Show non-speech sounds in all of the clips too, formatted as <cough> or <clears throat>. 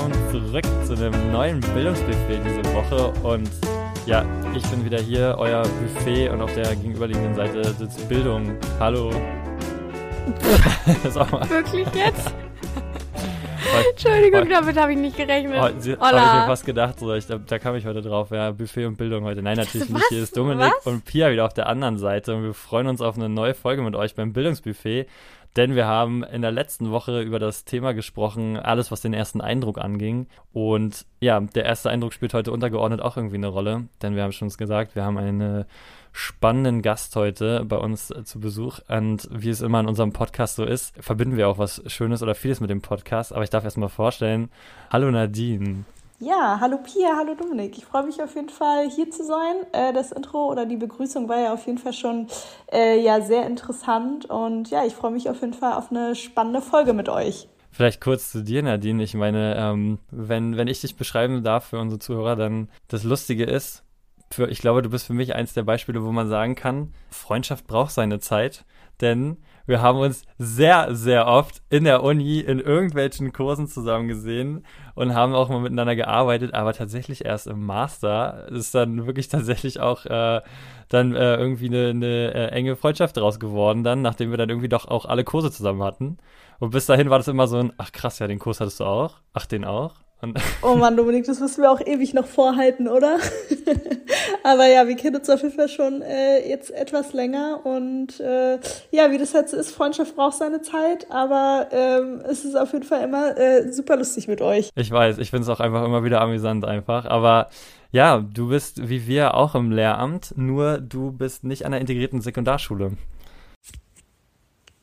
willkommen zurück zu einem neuen Bildungsbuffet diese Woche. Und ja, ich bin wieder hier, euer Buffet und auf der gegenüberliegenden Seite sitzt Bildung. Hallo. <laughs> Wirklich jetzt? <laughs> Entschuldigung, damit habe ich nicht gerechnet. Oh, habe ich mir fast gedacht, so, ich, da, da, kam ich heute drauf, ja, Buffet und Bildung heute. Nein, natürlich Was? nicht. Hier ist Dominik Was? und Pia wieder auf der anderen Seite und wir freuen uns auf eine neue Folge mit euch beim Bildungsbuffet. Denn wir haben in der letzten Woche über das Thema gesprochen, alles, was den ersten Eindruck anging. Und ja, der erste Eindruck spielt heute untergeordnet auch irgendwie eine Rolle. Denn wir haben schon gesagt, wir haben einen spannenden Gast heute bei uns zu Besuch. Und wie es immer in unserem Podcast so ist, verbinden wir auch was Schönes oder vieles mit dem Podcast. Aber ich darf erst mal vorstellen, hallo Nadine. Ja, hallo Pia, hallo Dominik. Ich freue mich auf jeden Fall hier zu sein. Äh, das Intro oder die Begrüßung war ja auf jeden Fall schon äh, ja sehr interessant und ja, ich freue mich auf jeden Fall auf eine spannende Folge mit euch. Vielleicht kurz zu dir, Nadine. Ich meine, ähm, wenn, wenn ich dich beschreiben darf für unsere Zuhörer, dann das Lustige ist, für, ich glaube, du bist für mich eins der Beispiele, wo man sagen kann, Freundschaft braucht seine Zeit, denn wir haben uns sehr, sehr oft in der Uni in irgendwelchen Kursen zusammen gesehen und haben auch mal miteinander gearbeitet, aber tatsächlich erst im Master ist dann wirklich tatsächlich auch äh, dann äh, irgendwie eine, eine äh, enge Freundschaft daraus geworden, dann, nachdem wir dann irgendwie doch auch alle Kurse zusammen hatten. Und bis dahin war das immer so ein, ach krass, ja, den Kurs hattest du auch, ach, den auch. <laughs> Oh Mann, Dominik, das müssen wir auch ewig noch vorhalten, oder? <laughs> Aber ja, wir kennen uns auf jeden Fall schon äh, jetzt etwas länger und äh, ja, wie das halt so ist, Freundschaft braucht seine Zeit, aber ähm, es ist auf jeden Fall immer äh, super lustig mit euch. Ich weiß, ich finde es auch einfach immer wieder amüsant einfach, aber ja, du bist wie wir auch im Lehramt, nur du bist nicht an der integrierten Sekundarschule.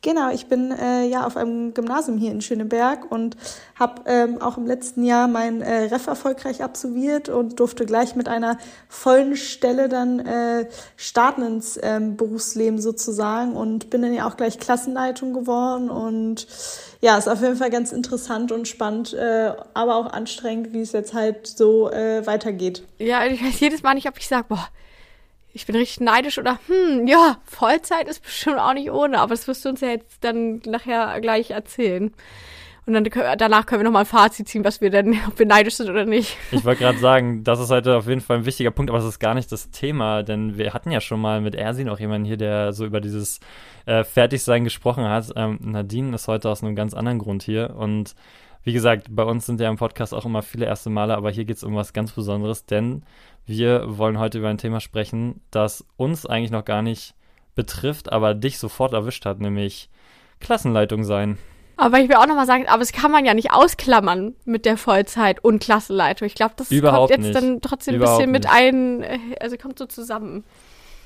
Genau, ich bin äh, ja auf einem Gymnasium hier in Schöneberg und habe ähm, auch im letzten Jahr mein äh, Ref erfolgreich absolviert und durfte gleich mit einer vollen Stelle dann äh, starten ins ähm, Berufsleben sozusagen und bin dann ja auch gleich Klassenleitung geworden und ja, ist auf jeden Fall ganz interessant und spannend, äh, aber auch anstrengend, wie es jetzt halt so äh, weitergeht. Ja, ich weiß jedes Mal nicht, ob ich sage, boah, ich bin richtig neidisch oder hm, ja, Vollzeit ist bestimmt auch nicht ohne, aber das wirst du uns ja jetzt dann nachher gleich erzählen. Und dann danach können wir nochmal ein Fazit ziehen, was wir denn, ob wir neidisch sind oder nicht. Ich wollte gerade sagen, das ist heute auf jeden Fall ein wichtiger Punkt, aber das ist gar nicht das Thema, denn wir hatten ja schon mal mit Ersin auch jemanden hier, der so über dieses äh, Fertigsein gesprochen hat. Ähm, Nadine ist heute aus einem ganz anderen Grund hier und wie gesagt, bei uns sind ja im Podcast auch immer viele erste Male, aber hier geht es um was ganz Besonderes, denn wir wollen heute über ein Thema sprechen, das uns eigentlich noch gar nicht betrifft, aber dich sofort erwischt hat, nämlich Klassenleitung sein. Aber ich will auch nochmal sagen, aber es kann man ja nicht ausklammern mit der Vollzeit und Klassenleitung. Ich glaube, das Überhaupt kommt jetzt nicht. dann trotzdem ein bisschen mit ein, äh, also kommt so zusammen.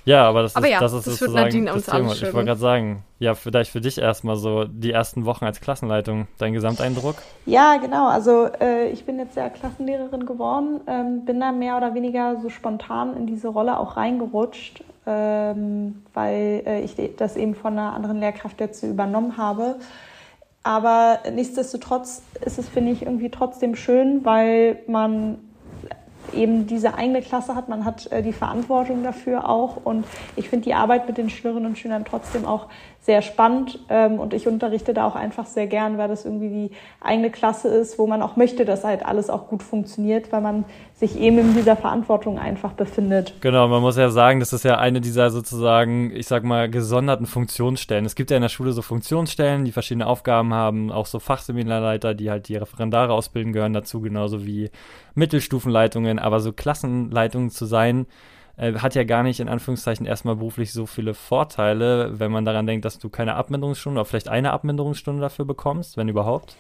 Ja, aber das aber ist, ja, das ist das sozusagen Nadine das Thema. Ich wollte gerade sagen, ja, vielleicht für dich erstmal so die ersten Wochen als Klassenleitung, dein Gesamteindruck? Ja, genau. Also äh, ich bin jetzt ja Klassenlehrerin geworden, ähm, bin da mehr oder weniger so spontan in diese Rolle auch reingerutscht, ähm, weil äh, ich das eben von einer anderen Lehrkraft jetzt übernommen habe. Aber nichtsdestotrotz ist es, finde ich, irgendwie trotzdem schön, weil man eben diese eigene Klasse hat, man hat äh, die Verantwortung dafür auch und ich finde die Arbeit mit den Schülerinnen und Schülern trotzdem auch sehr spannend ähm, und ich unterrichte da auch einfach sehr gern, weil das irgendwie die eigene Klasse ist, wo man auch möchte, dass halt alles auch gut funktioniert, weil man sich eben in dieser Verantwortung einfach befindet. Genau, man muss ja sagen, das ist ja eine dieser sozusagen, ich sag mal, gesonderten Funktionsstellen. Es gibt ja in der Schule so Funktionsstellen, die verschiedene Aufgaben haben, auch so Fachseminarleiter, die halt die Referendare ausbilden, gehören dazu, genauso wie Mittelstufenleitungen, aber so Klassenleitungen zu sein, äh, hat ja gar nicht in Anführungszeichen erstmal beruflich so viele Vorteile, wenn man daran denkt, dass du keine Abminderungsstunde oder vielleicht eine Abminderungsstunde dafür bekommst, wenn überhaupt.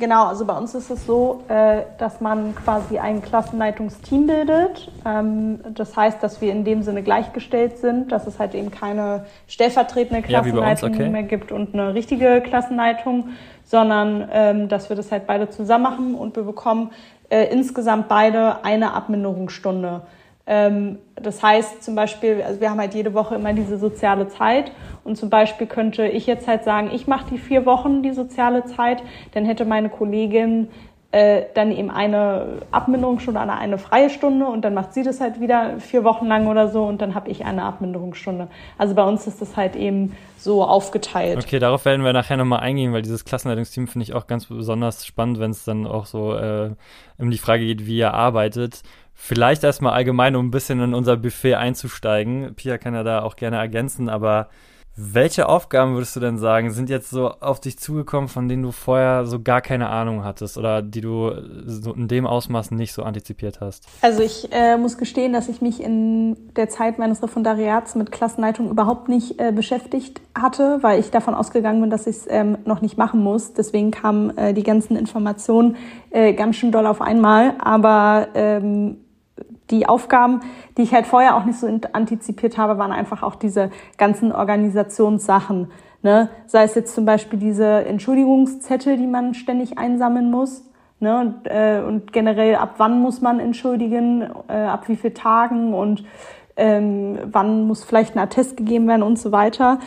Genau, also bei uns ist es so, äh, dass man quasi ein Klassenleitungsteam bildet. Ähm, das heißt, dass wir in dem Sinne gleichgestellt sind, dass es halt eben keine stellvertretende Klassenleitung ja, okay. mehr gibt und eine richtige Klassenleitung, sondern ähm, dass wir das halt beide zusammen machen und wir bekommen äh, insgesamt beide eine Abminderungsstunde. Ähm, das heißt zum Beispiel, also wir haben halt jede Woche immer diese soziale Zeit und zum Beispiel könnte ich jetzt halt sagen, ich mache die vier Wochen die soziale Zeit, dann hätte meine Kollegin äh, dann eben eine Abminderungsstunde oder eine freie Stunde und dann macht sie das halt wieder vier Wochen lang oder so und dann habe ich eine Abminderungsstunde. Also bei uns ist das halt eben so aufgeteilt. Okay, darauf werden wir nachher nochmal eingehen, weil dieses Klassenleitungsteam finde ich auch ganz besonders spannend, wenn es dann auch so äh, um die Frage geht, wie ihr arbeitet. Vielleicht erstmal allgemein, um ein bisschen in unser Buffet einzusteigen. Pia kann ja da auch gerne ergänzen, aber welche Aufgaben würdest du denn sagen, sind jetzt so auf dich zugekommen, von denen du vorher so gar keine Ahnung hattest oder die du so in dem Ausmaß nicht so antizipiert hast? Also ich äh, muss gestehen, dass ich mich in der Zeit meines Referendariats mit Klassenleitung überhaupt nicht äh, beschäftigt hatte, weil ich davon ausgegangen bin, dass ich es ähm, noch nicht machen muss. Deswegen kamen äh, die ganzen Informationen äh, ganz schön doll auf einmal. Aber ähm, die Aufgaben, die ich halt vorher auch nicht so antizipiert habe, waren einfach auch diese ganzen Organisationssachen. Ne? Sei es jetzt zum Beispiel diese Entschuldigungszettel, die man ständig einsammeln muss. Ne? Und, äh, und generell, ab wann muss man entschuldigen, äh, ab wie vielen Tagen und ähm, wann muss vielleicht ein Attest gegeben werden und so weiter.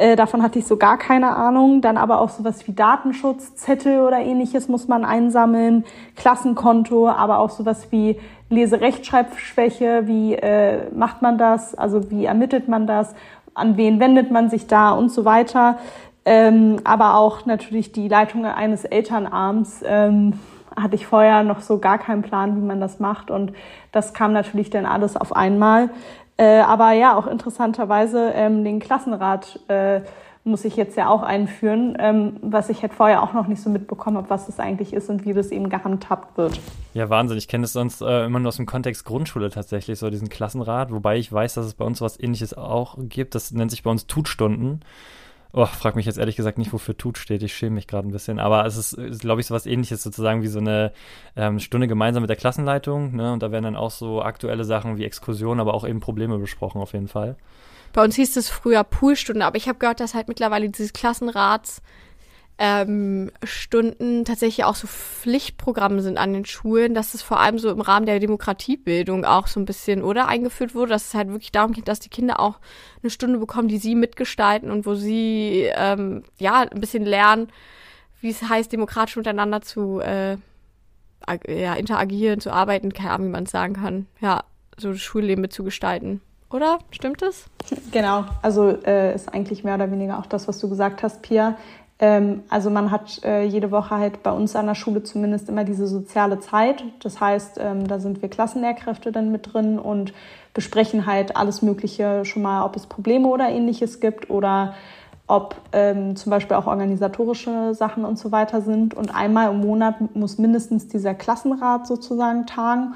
Äh, davon hatte ich so gar keine Ahnung. Dann aber auch sowas wie Datenschutzzettel oder ähnliches muss man einsammeln, Klassenkonto, aber auch sowas wie Leserechtschreibschwäche, wie äh, macht man das, also wie ermittelt man das, an wen wendet man sich da und so weiter. Ähm, aber auch natürlich die Leitung eines Elternarms ähm, hatte ich vorher noch so gar keinen Plan, wie man das macht. Und das kam natürlich dann alles auf einmal. Äh, aber ja, auch interessanterweise ähm, den Klassenrat äh, muss ich jetzt ja auch einführen, ähm, was ich halt vorher auch noch nicht so mitbekommen habe, was das eigentlich ist und wie das eben gehandhabt wird. Ja, Wahnsinn. Ich kenne es sonst äh, immer nur aus dem Kontext Grundschule tatsächlich, so diesen Klassenrat, wobei ich weiß, dass es bei uns was ähnliches auch gibt. Das nennt sich bei uns Tutstunden. Oh, frag mich jetzt ehrlich gesagt nicht, wofür Tut steht. Ich schäme mich gerade ein bisschen. Aber es ist, ist glaube ich, so was ähnliches sozusagen wie so eine ähm, Stunde gemeinsam mit der Klassenleitung. Ne? Und da werden dann auch so aktuelle Sachen wie Exkursionen, aber auch eben Probleme besprochen auf jeden Fall. Bei uns hieß es früher Poolstunde, aber ich habe gehört, dass halt mittlerweile dieses Klassenrats ähm, Stunden tatsächlich auch so Pflichtprogramme sind an den Schulen, dass es vor allem so im Rahmen der Demokratiebildung auch so ein bisschen oder eingeführt wurde, dass es halt wirklich darum geht, dass die Kinder auch eine Stunde bekommen, die sie mitgestalten und wo sie ähm, ja ein bisschen lernen, wie es heißt, demokratisch untereinander zu äh, ja, interagieren, zu arbeiten, keine Ahnung, wie man es sagen kann. Ja, so das Schulleben mitzugestalten. Oder? Stimmt es? Genau, also äh, ist eigentlich mehr oder weniger auch das, was du gesagt hast, Pia. Ähm, also man hat äh, jede Woche halt bei uns an der Schule zumindest immer diese soziale Zeit. Das heißt, ähm, da sind wir Klassenlehrkräfte dann mit drin und besprechen halt alles Mögliche schon mal, ob es Probleme oder ähnliches gibt oder ob ähm, zum Beispiel auch organisatorische Sachen und so weiter sind. Und einmal im Monat muss mindestens dieser Klassenrat sozusagen tagen.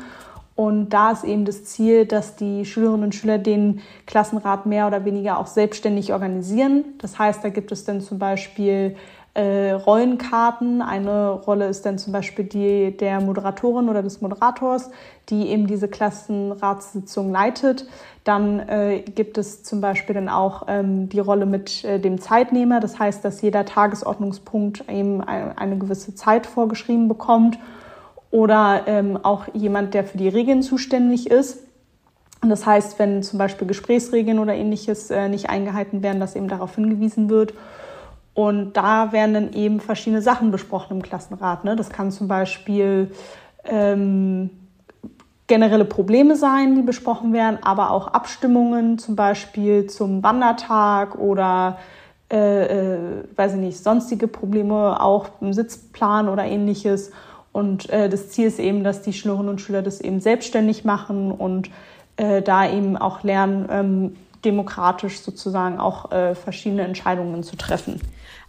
Und da ist eben das Ziel, dass die Schülerinnen und Schüler den Klassenrat mehr oder weniger auch selbstständig organisieren. Das heißt, da gibt es dann zum Beispiel äh, Rollenkarten. Eine Rolle ist dann zum Beispiel die der Moderatorin oder des Moderators, die eben diese Klassenratssitzung leitet. Dann äh, gibt es zum Beispiel dann auch ähm, die Rolle mit äh, dem Zeitnehmer. Das heißt, dass jeder Tagesordnungspunkt eben eine, eine gewisse Zeit vorgeschrieben bekommt oder ähm, auch jemand, der für die Regeln zuständig ist. Und das heißt, wenn zum Beispiel Gesprächsregeln oder ähnliches äh, nicht eingehalten werden, dass eben darauf hingewiesen wird. Und da werden dann eben verschiedene Sachen besprochen im Klassenrat. Ne? Das kann zum Beispiel ähm, generelle Probleme sein, die besprochen werden, aber auch Abstimmungen, zum Beispiel zum Wandertag oder äh, äh, weiß ich nicht, sonstige Probleme, auch im Sitzplan oder ähnliches. Und äh, das Ziel ist eben, dass die Schülerinnen und Schüler das eben selbstständig machen und äh, da eben auch lernen, ähm, demokratisch sozusagen auch äh, verschiedene Entscheidungen zu treffen.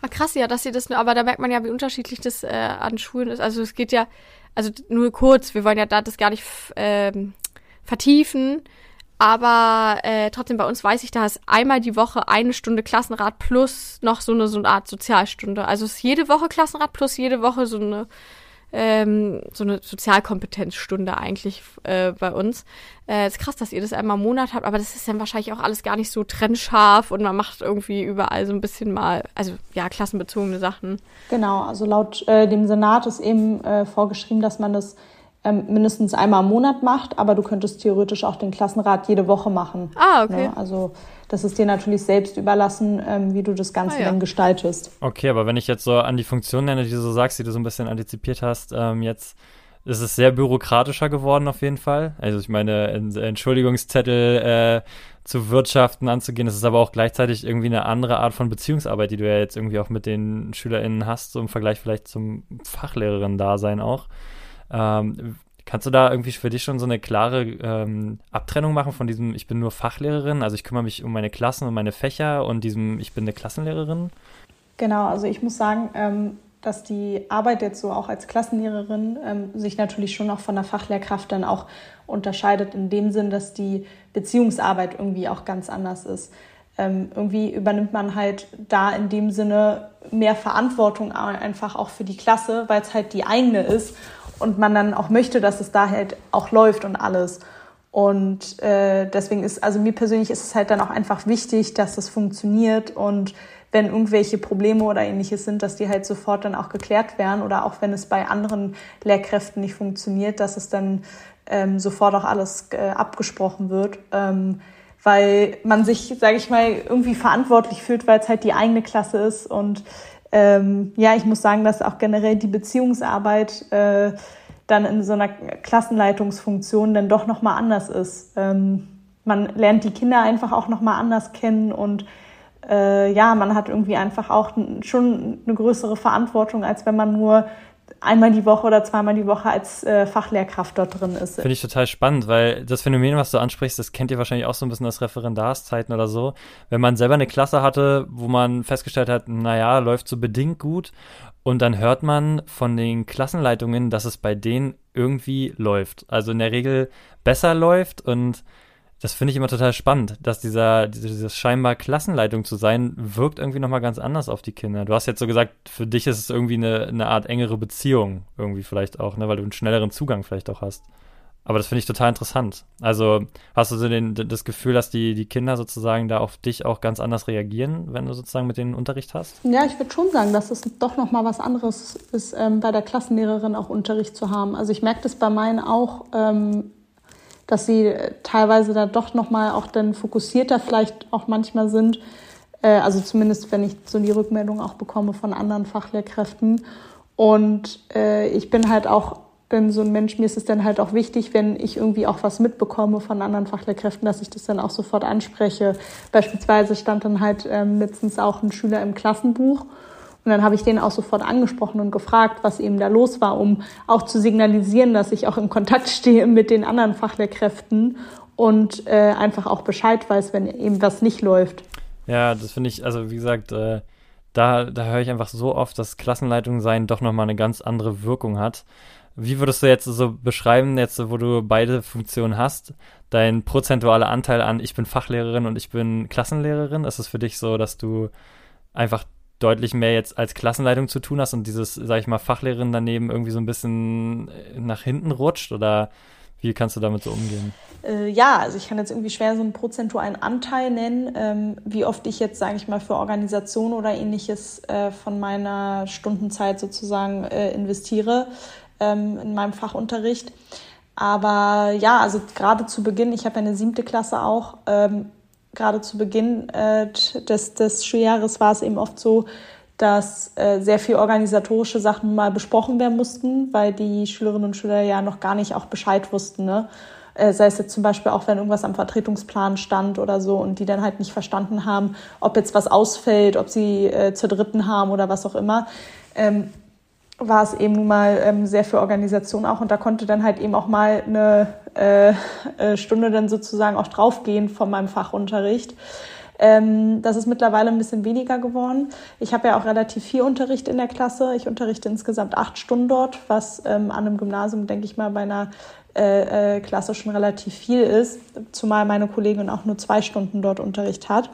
Ah, krass, ja, dass ihr das, aber da merkt man ja, wie unterschiedlich das äh, an Schulen ist. Also es geht ja, also nur kurz, wir wollen ja da das gar nicht ähm, vertiefen, aber äh, trotzdem bei uns weiß ich, da ist einmal die Woche eine Stunde Klassenrat plus noch so eine, so eine Art Sozialstunde. Also es ist jede Woche Klassenrat plus jede Woche so eine ähm, so eine Sozialkompetenzstunde eigentlich äh, bei uns. Äh, ist krass, dass ihr das einmal im Monat habt, aber das ist dann wahrscheinlich auch alles gar nicht so trennscharf und man macht irgendwie überall so ein bisschen mal, also ja, klassenbezogene Sachen. Genau, also laut äh, dem Senat ist eben äh, vorgeschrieben, dass man das ähm, mindestens einmal im Monat macht, aber du könntest theoretisch auch den Klassenrat jede Woche machen. Ah, okay. Ne? Also das ist dir natürlich selbst überlassen, ähm, wie du das Ganze ah, ja. dann gestaltest. Okay, aber wenn ich jetzt so an die Funktion nenne, die du so sagst, die du so ein bisschen antizipiert hast, ähm, jetzt ist es sehr bürokratischer geworden auf jeden Fall. Also ich meine, Entschuldigungszettel äh, zu wirtschaften anzugehen, das ist aber auch gleichzeitig irgendwie eine andere Art von Beziehungsarbeit, die du ja jetzt irgendwie auch mit den SchülerInnen hast, so im Vergleich vielleicht zum Fachlehrerin-Dasein auch. Ähm, kannst du da irgendwie für dich schon so eine klare ähm, Abtrennung machen von diesem, ich bin nur Fachlehrerin, also ich kümmere mich um meine Klassen und meine Fächer und diesem, ich bin eine Klassenlehrerin? Genau, also ich muss sagen, ähm, dass die Arbeit jetzt so auch als Klassenlehrerin ähm, sich natürlich schon auch von der Fachlehrkraft dann auch unterscheidet, in dem Sinn, dass die Beziehungsarbeit irgendwie auch ganz anders ist. Ähm, irgendwie übernimmt man halt da in dem Sinne mehr Verantwortung einfach auch für die Klasse, weil es halt die eigene ist und man dann auch möchte, dass es da halt auch läuft und alles. Und äh, deswegen ist, also mir persönlich ist es halt dann auch einfach wichtig, dass es funktioniert und wenn irgendwelche Probleme oder ähnliches sind, dass die halt sofort dann auch geklärt werden oder auch wenn es bei anderen Lehrkräften nicht funktioniert, dass es dann ähm, sofort auch alles äh, abgesprochen wird. Ähm, weil man sich, sage ich mal, irgendwie verantwortlich fühlt, weil es halt die eigene Klasse ist und ähm, ja, ich muss sagen, dass auch generell die Beziehungsarbeit äh, dann in so einer Klassenleitungsfunktion dann doch nochmal anders ist. Ähm, man lernt die Kinder einfach auch nochmal anders kennen und äh, ja, man hat irgendwie einfach auch schon eine größere Verantwortung, als wenn man nur einmal die Woche oder zweimal die Woche als äh, Fachlehrkraft dort drin ist. Finde ich total spannend, weil das Phänomen, was du ansprichst, das kennt ihr wahrscheinlich auch so ein bisschen aus Referendarszeiten oder so. Wenn man selber eine Klasse hatte, wo man festgestellt hat, naja, läuft so bedingt gut und dann hört man von den Klassenleitungen, dass es bei denen irgendwie läuft. Also in der Regel besser läuft und das finde ich immer total spannend, dass dieser, dieses scheinbar Klassenleitung zu sein, wirkt irgendwie nochmal ganz anders auf die Kinder. Du hast jetzt so gesagt, für dich ist es irgendwie eine, eine Art engere Beziehung, irgendwie vielleicht auch, ne, weil du einen schnelleren Zugang vielleicht auch hast. Aber das finde ich total interessant. Also hast du so den, das Gefühl, dass die, die Kinder sozusagen da auf dich auch ganz anders reagieren, wenn du sozusagen mit denen Unterricht hast? Ja, ich würde schon sagen, dass es doch nochmal was anderes ist, ähm, bei der Klassenlehrerin auch Unterricht zu haben. Also ich merke das bei meinen auch, ähm, dass sie teilweise da doch nochmal auch dann fokussierter vielleicht auch manchmal sind. Äh, also zumindest, wenn ich so die Rückmeldung auch bekomme von anderen Fachlehrkräften. Und äh, ich bin halt auch dann so ein Mensch, mir ist es dann halt auch wichtig, wenn ich irgendwie auch was mitbekomme von anderen Fachlehrkräften, dass ich das dann auch sofort anspreche. Beispielsweise stand dann halt ähm, letztens auch ein Schüler im Klassenbuch und dann habe ich den auch sofort angesprochen und gefragt, was eben da los war, um auch zu signalisieren, dass ich auch in Kontakt stehe mit den anderen Fachlehrkräften und äh, einfach auch Bescheid weiß, wenn eben was nicht läuft. Ja, das finde ich, also wie gesagt, äh, da, da höre ich einfach so oft, dass Klassenleitung sein doch nochmal eine ganz andere Wirkung hat. Wie würdest du jetzt so beschreiben, jetzt wo du beide Funktionen hast, dein prozentualer Anteil an ich bin Fachlehrerin und ich bin Klassenlehrerin? Ist es für dich so, dass du einfach deutlich mehr jetzt als Klassenleitung zu tun hast und dieses, sag ich mal, Fachlehrerin daneben irgendwie so ein bisschen äh, nach hinten rutscht oder wie kannst du damit so umgehen? Äh, ja, also ich kann jetzt irgendwie schwer so einen prozentualen Anteil nennen, ähm, wie oft ich jetzt, sage ich mal, für Organisation oder ähnliches äh, von meiner Stundenzeit sozusagen äh, investiere ähm, in meinem Fachunterricht. Aber ja, also gerade zu Beginn, ich habe ja eine siebte Klasse auch, ähm, gerade zu Beginn äh, des, des Schuljahres war es eben oft so, dass äh, sehr viel organisatorische Sachen mal besprochen werden mussten, weil die Schülerinnen und Schüler ja noch gar nicht auch Bescheid wussten. Ne? Äh, sei es jetzt zum Beispiel auch, wenn irgendwas am Vertretungsplan stand oder so und die dann halt nicht verstanden haben, ob jetzt was ausfällt, ob sie äh, zur dritten haben oder was auch immer. Ähm, war es eben mal ähm, sehr für Organisation auch und da konnte dann halt eben auch mal eine äh, äh, Stunde dann sozusagen auch draufgehen von meinem Fachunterricht. Ähm, das ist mittlerweile ein bisschen weniger geworden. Ich habe ja auch relativ viel Unterricht in der Klasse. Ich unterrichte insgesamt acht Stunden dort, was ähm, an einem Gymnasium, denke ich mal, bei einer äh, äh, Klasse schon relativ viel ist, zumal meine Kollegin auch nur zwei Stunden dort Unterricht hat.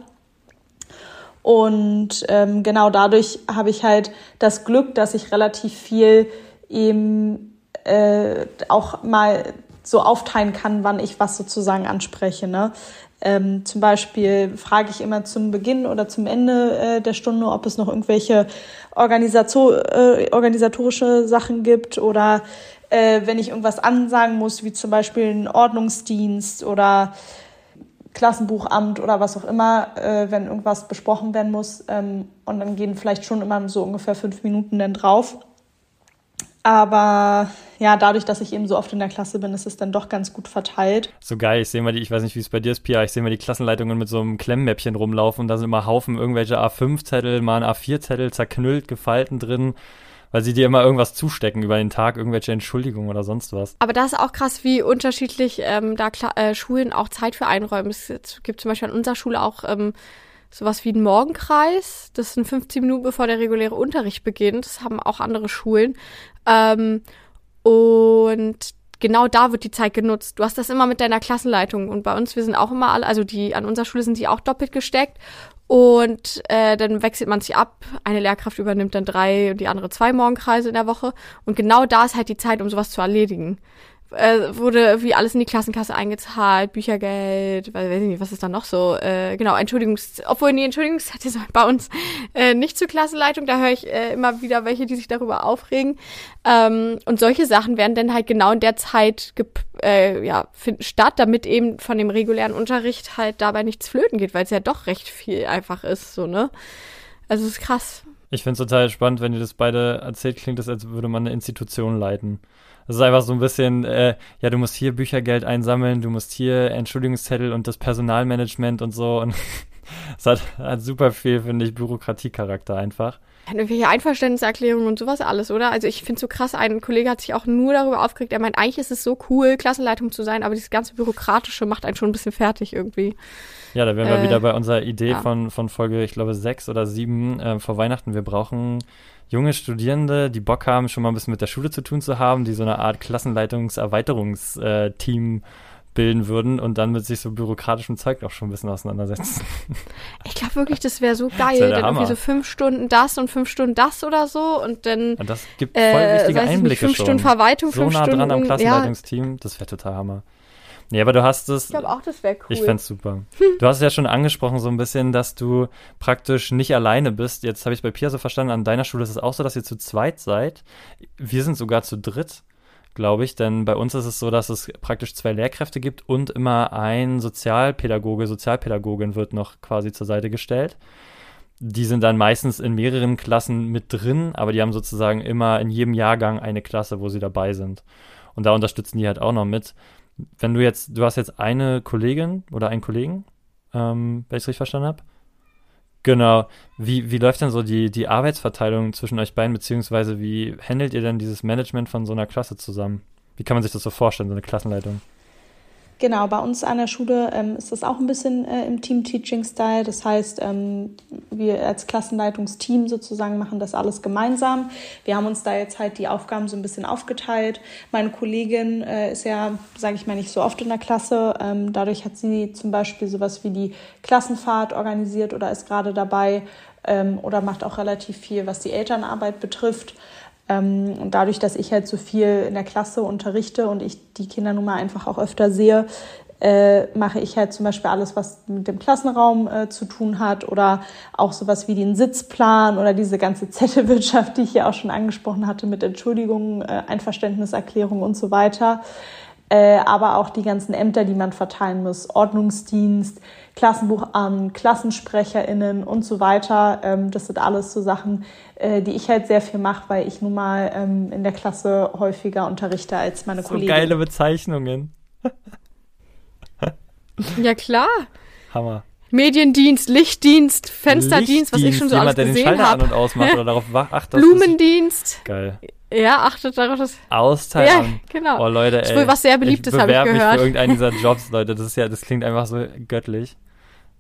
Und ähm, genau dadurch habe ich halt das Glück, dass ich relativ viel eben äh, auch mal so aufteilen kann, wann ich was sozusagen anspreche. Ne? Ähm, zum Beispiel frage ich immer zum Beginn oder zum Ende äh, der Stunde, ob es noch irgendwelche Organisator äh, organisatorische Sachen gibt oder äh, wenn ich irgendwas ansagen muss, wie zum Beispiel ein Ordnungsdienst oder Klassenbuchamt oder was auch immer, äh, wenn irgendwas besprochen werden muss. Ähm, und dann gehen vielleicht schon immer so ungefähr fünf Minuten dann drauf. Aber ja, dadurch, dass ich eben so oft in der Klasse bin, ist es dann doch ganz gut verteilt. So geil, ich sehe mal die, ich weiß nicht, wie es bei dir ist, Pia, ich sehe mal die Klassenleitungen mit so einem Klemmmäppchen rumlaufen und da sind immer Haufen irgendwelche A5-Zettel, mal ein A4-Zettel zerknüllt, gefalten drin weil sie dir immer irgendwas zustecken über den Tag, irgendwelche Entschuldigungen oder sonst was. Aber das ist auch krass, wie unterschiedlich ähm, da Kla äh, Schulen auch Zeit für einräumen. Es gibt zum Beispiel an unserer Schule auch ähm, sowas wie einen Morgenkreis. Das sind 15 Minuten, bevor der reguläre Unterricht beginnt. Das haben auch andere Schulen. Ähm, und genau da wird die Zeit genutzt. Du hast das immer mit deiner Klassenleitung und bei uns, wir sind auch immer alle, also die an unserer Schule sind die auch doppelt gesteckt und äh, dann wechselt man sich ab. Eine Lehrkraft übernimmt dann drei und die andere zwei Morgenkreise in der Woche. Und genau da ist halt die Zeit, um sowas zu erledigen äh, wurde wie alles in die Klassenkasse eingezahlt, Büchergeld, weil weiß ich nicht, was ist da noch so, äh, genau, Entschuldigungs, obwohl die Entschuldigungszeit <laughs> ist bei uns äh, nicht zur Klassenleitung, da höre ich äh, immer wieder welche, die sich darüber aufregen. Ähm, und solche Sachen werden dann halt genau in der Zeit äh, ja, finden statt, damit eben von dem regulären Unterricht halt dabei nichts flöten geht, weil es ja doch recht viel einfach ist, so, ne? Also es ist krass. Ich finde es total spannend, wenn ihr das beide erzählt, klingt das, als würde man eine Institution leiten. Das ist einfach so ein bisschen, äh, ja, du musst hier Büchergeld einsammeln, du musst hier Entschuldigungszettel und das Personalmanagement und so. Und <laughs> es hat, hat super viel, finde ich, Bürokratiecharakter einfach. Irgendwelche Einverständniserklärungen und sowas alles, oder? Also ich finde so krass, ein Kollege hat sich auch nur darüber aufgeregt, er meint, eigentlich ist es so cool, Klassenleitung zu sein, aber dieses ganze Bürokratische macht einen schon ein bisschen fertig irgendwie. Ja, da wären wir äh, wieder bei unserer Idee ja. von, von Folge, ich glaube, sechs oder sieben äh, vor Weihnachten. Wir brauchen junge Studierende, die Bock haben, schon mal ein bisschen mit der Schule zu tun zu haben, die so eine Art Klassenleitungs-Erweiterungsteam bilden würden und dann mit sich so bürokratischem Zeug auch schon ein bisschen auseinandersetzen. <laughs> Ich glaube wirklich, das wäre so <laughs> geil. Ja dann irgendwie so fünf Stunden das und fünf Stunden das oder so und dann. Ja, das gibt voll äh, wichtige Einblicke nicht, fünf schon. Stunden Verwaltung, so fünf nah Stunden. dran am Klassenleitungsteam, ja. das wäre total Hammer. Nee, aber du hast es. Ich glaube auch, das wäre cool. Ich fände super. <laughs> Du hast es ja schon angesprochen, so ein bisschen, dass du praktisch nicht alleine bist. Jetzt habe ich es bei Pia so verstanden, an deiner Schule ist es auch so, dass ihr zu zweit seid. Wir sind sogar zu dritt, glaube ich, denn bei uns ist es so, dass es praktisch zwei Lehrkräfte gibt und immer ein Sozialpädagoge, Sozialpädagogin wird noch quasi zur Seite gestellt. Die sind dann meistens in mehreren Klassen mit drin, aber die haben sozusagen immer in jedem Jahrgang eine Klasse, wo sie dabei sind. Und da unterstützen die halt auch noch mit wenn du jetzt, du hast jetzt eine Kollegin oder einen Kollegen, ähm, wenn ich es richtig verstanden habe. Genau. Wie, wie läuft denn so die, die Arbeitsverteilung zwischen euch beiden, beziehungsweise wie handelt ihr denn dieses Management von so einer Klasse zusammen? Wie kann man sich das so vorstellen, so eine Klassenleitung? Genau, bei uns an der Schule ähm, ist das auch ein bisschen äh, im Team-Teaching-Style. Das heißt, ähm, wir als Klassenleitungsteam sozusagen machen das alles gemeinsam. Wir haben uns da jetzt halt die Aufgaben so ein bisschen aufgeteilt. Meine Kollegin äh, ist ja, sage ich mal, nicht so oft in der Klasse. Ähm, dadurch hat sie zum Beispiel sowas wie die Klassenfahrt organisiert oder ist gerade dabei ähm, oder macht auch relativ viel, was die Elternarbeit betrifft. Ähm, und dadurch, dass ich halt so viel in der Klasse unterrichte und ich die Kinder nun mal einfach auch öfter sehe, äh, mache ich halt zum Beispiel alles, was mit dem Klassenraum äh, zu tun hat oder auch sowas wie den Sitzplan oder diese ganze <laughs> Zettelwirtschaft, die ich ja auch schon angesprochen hatte mit Entschuldigungen, äh, Einverständniserklärung und so weiter. Äh, aber auch die ganzen Ämter, die man verteilen muss, Ordnungsdienst, Klassenbuchamt, KlassensprecherInnen und so weiter. Ähm, das sind alles so Sachen, äh, die ich halt sehr viel mache, weil ich nun mal ähm, in der Klasse häufiger unterrichte als meine so Kollegen. geile Bezeichnungen. <laughs> ja, klar. Hammer. Mediendienst, Lichtdienst, Fensterdienst, Lichtdienst, was ich schon so jemand, alles gesehen habe. der den Schalter hab. an und ausmacht oder darauf achtet. Blumendienst. Geil. Ja, achtet darauf, dass. Austeilen. Ja, genau. Oh, Leute, ey. Das ist was sehr Beliebtes, habe ich bewerbe gehört. mich für irgendeinen dieser <laughs> Jobs, Leute. Das ist ja, das klingt einfach so göttlich.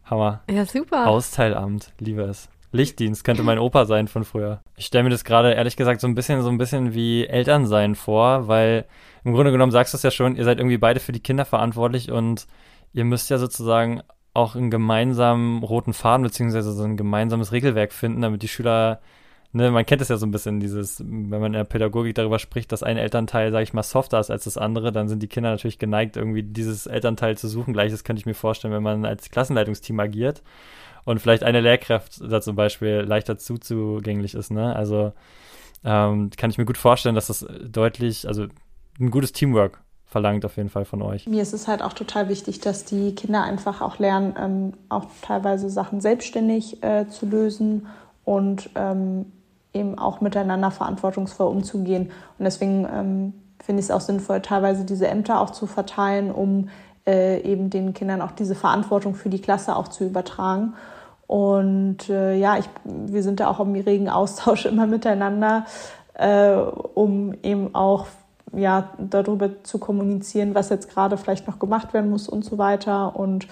Hammer. Ja, super. Austeilamt, liebe es. Lichtdienst könnte mein Opa sein von früher. Ich stelle mir das gerade ehrlich gesagt so ein bisschen so ein bisschen wie Elternsein vor, weil im Grunde genommen sagst du es ja schon, ihr seid irgendwie beide für die Kinder verantwortlich und ihr müsst ja sozusagen auch einen gemeinsamen roten Faden beziehungsweise so ein gemeinsames Regelwerk finden, damit die Schüler Ne, man kennt es ja so ein bisschen, dieses, wenn man in der Pädagogik darüber spricht, dass ein Elternteil, sage ich mal, softer ist als das andere, dann sind die Kinder natürlich geneigt, irgendwie dieses Elternteil zu suchen. Gleiches könnte ich mir vorstellen, wenn man als Klassenleitungsteam agiert und vielleicht eine Lehrkraft da zum Beispiel leichter zuzugänglich ist. Ne? Also ähm, kann ich mir gut vorstellen, dass das deutlich, also ein gutes Teamwork verlangt auf jeden Fall von euch. Mir ist es halt auch total wichtig, dass die Kinder einfach auch lernen, ähm, auch teilweise Sachen selbstständig äh, zu lösen und ähm, eben auch miteinander verantwortungsvoll umzugehen. Und deswegen ähm, finde ich es auch sinnvoll, teilweise diese Ämter auch zu verteilen, um äh, eben den Kindern auch diese Verantwortung für die Klasse auch zu übertragen. Und äh, ja, ich, wir sind da auch im regen Austausch <laughs> immer miteinander, äh, um eben auch ja, darüber zu kommunizieren, was jetzt gerade vielleicht noch gemacht werden muss und so weiter. Und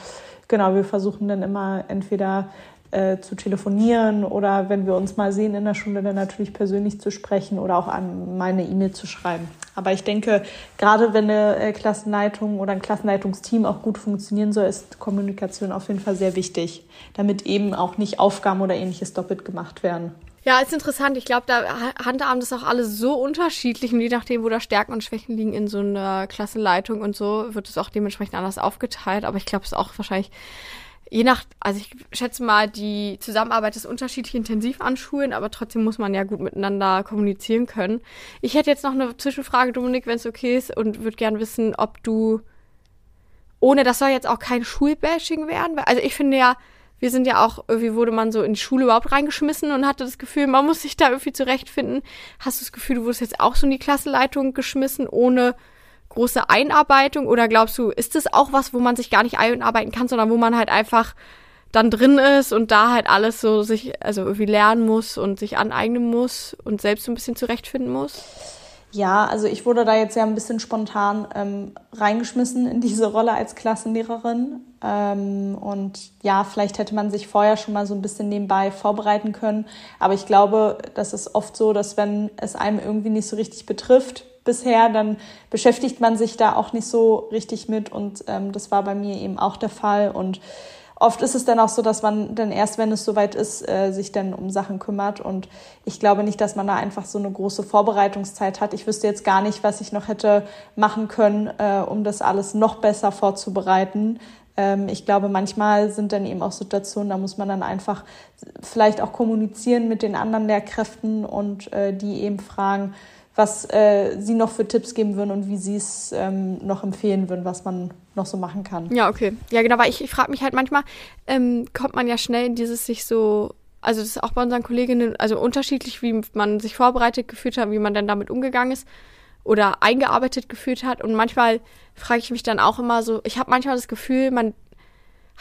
genau, wir versuchen dann immer entweder äh, zu telefonieren oder wenn wir uns mal sehen in der Schule, dann natürlich persönlich zu sprechen oder auch an meine E-Mail zu schreiben. Aber ich denke, gerade wenn eine äh, Klassenleitung oder ein Klassenleitungsteam auch gut funktionieren soll, ist Kommunikation auf jeden Fall sehr wichtig, damit eben auch nicht Aufgaben oder ähnliches doppelt gemacht werden. Ja, ist interessant. Ich glaube, da handhaben das auch alle so unterschiedlich und je nachdem, wo da Stärken und Schwächen liegen in so einer Klassenleitung und so, wird es auch dementsprechend anders aufgeteilt. Aber ich glaube, es ist auch wahrscheinlich je nach, also ich schätze mal, die Zusammenarbeit ist unterschiedlich intensiv an Schulen, aber trotzdem muss man ja gut miteinander kommunizieren können. Ich hätte jetzt noch eine Zwischenfrage, Dominik, wenn es okay ist, und würde gern wissen, ob du, ohne, das soll jetzt auch kein Schulbashing werden, also ich finde ja, wir sind ja auch, irgendwie wurde man so in die Schule überhaupt reingeschmissen und hatte das Gefühl, man muss sich da irgendwie zurechtfinden. Hast du das Gefühl, du wurdest jetzt auch so in die Klassenleitung geschmissen, ohne große Einarbeitung? Oder glaubst du, ist das auch was, wo man sich gar nicht einarbeiten kann, sondern wo man halt einfach dann drin ist und da halt alles so sich, also irgendwie lernen muss und sich aneignen muss und selbst so ein bisschen zurechtfinden muss? Ja, also ich wurde da jetzt ja ein bisschen spontan ähm, reingeschmissen in diese Rolle als Klassenlehrerin. Ähm, und ja, vielleicht hätte man sich vorher schon mal so ein bisschen nebenbei vorbereiten können. Aber ich glaube, das ist oft so, dass wenn es einem irgendwie nicht so richtig betrifft bisher, dann beschäftigt man sich da auch nicht so richtig mit. Und ähm, das war bei mir eben auch der Fall. Und oft ist es dann auch so, dass man dann erst, wenn es soweit ist, äh, sich dann um Sachen kümmert. Und ich glaube nicht, dass man da einfach so eine große Vorbereitungszeit hat. Ich wüsste jetzt gar nicht, was ich noch hätte machen können, äh, um das alles noch besser vorzubereiten. Ähm, ich glaube, manchmal sind dann eben auch Situationen, da muss man dann einfach vielleicht auch kommunizieren mit den anderen Lehrkräften und äh, die eben fragen, was äh, Sie noch für Tipps geben würden und wie Sie es ähm, noch empfehlen würden, was man noch so machen kann. Ja, okay. Ja, genau, weil ich, ich frage mich halt manchmal, ähm, kommt man ja schnell in dieses sich so, also das ist auch bei unseren Kolleginnen, also unterschiedlich, wie man sich vorbereitet gefühlt hat, wie man dann damit umgegangen ist oder eingearbeitet gefühlt hat. Und manchmal frage ich mich dann auch immer so, ich habe manchmal das Gefühl, man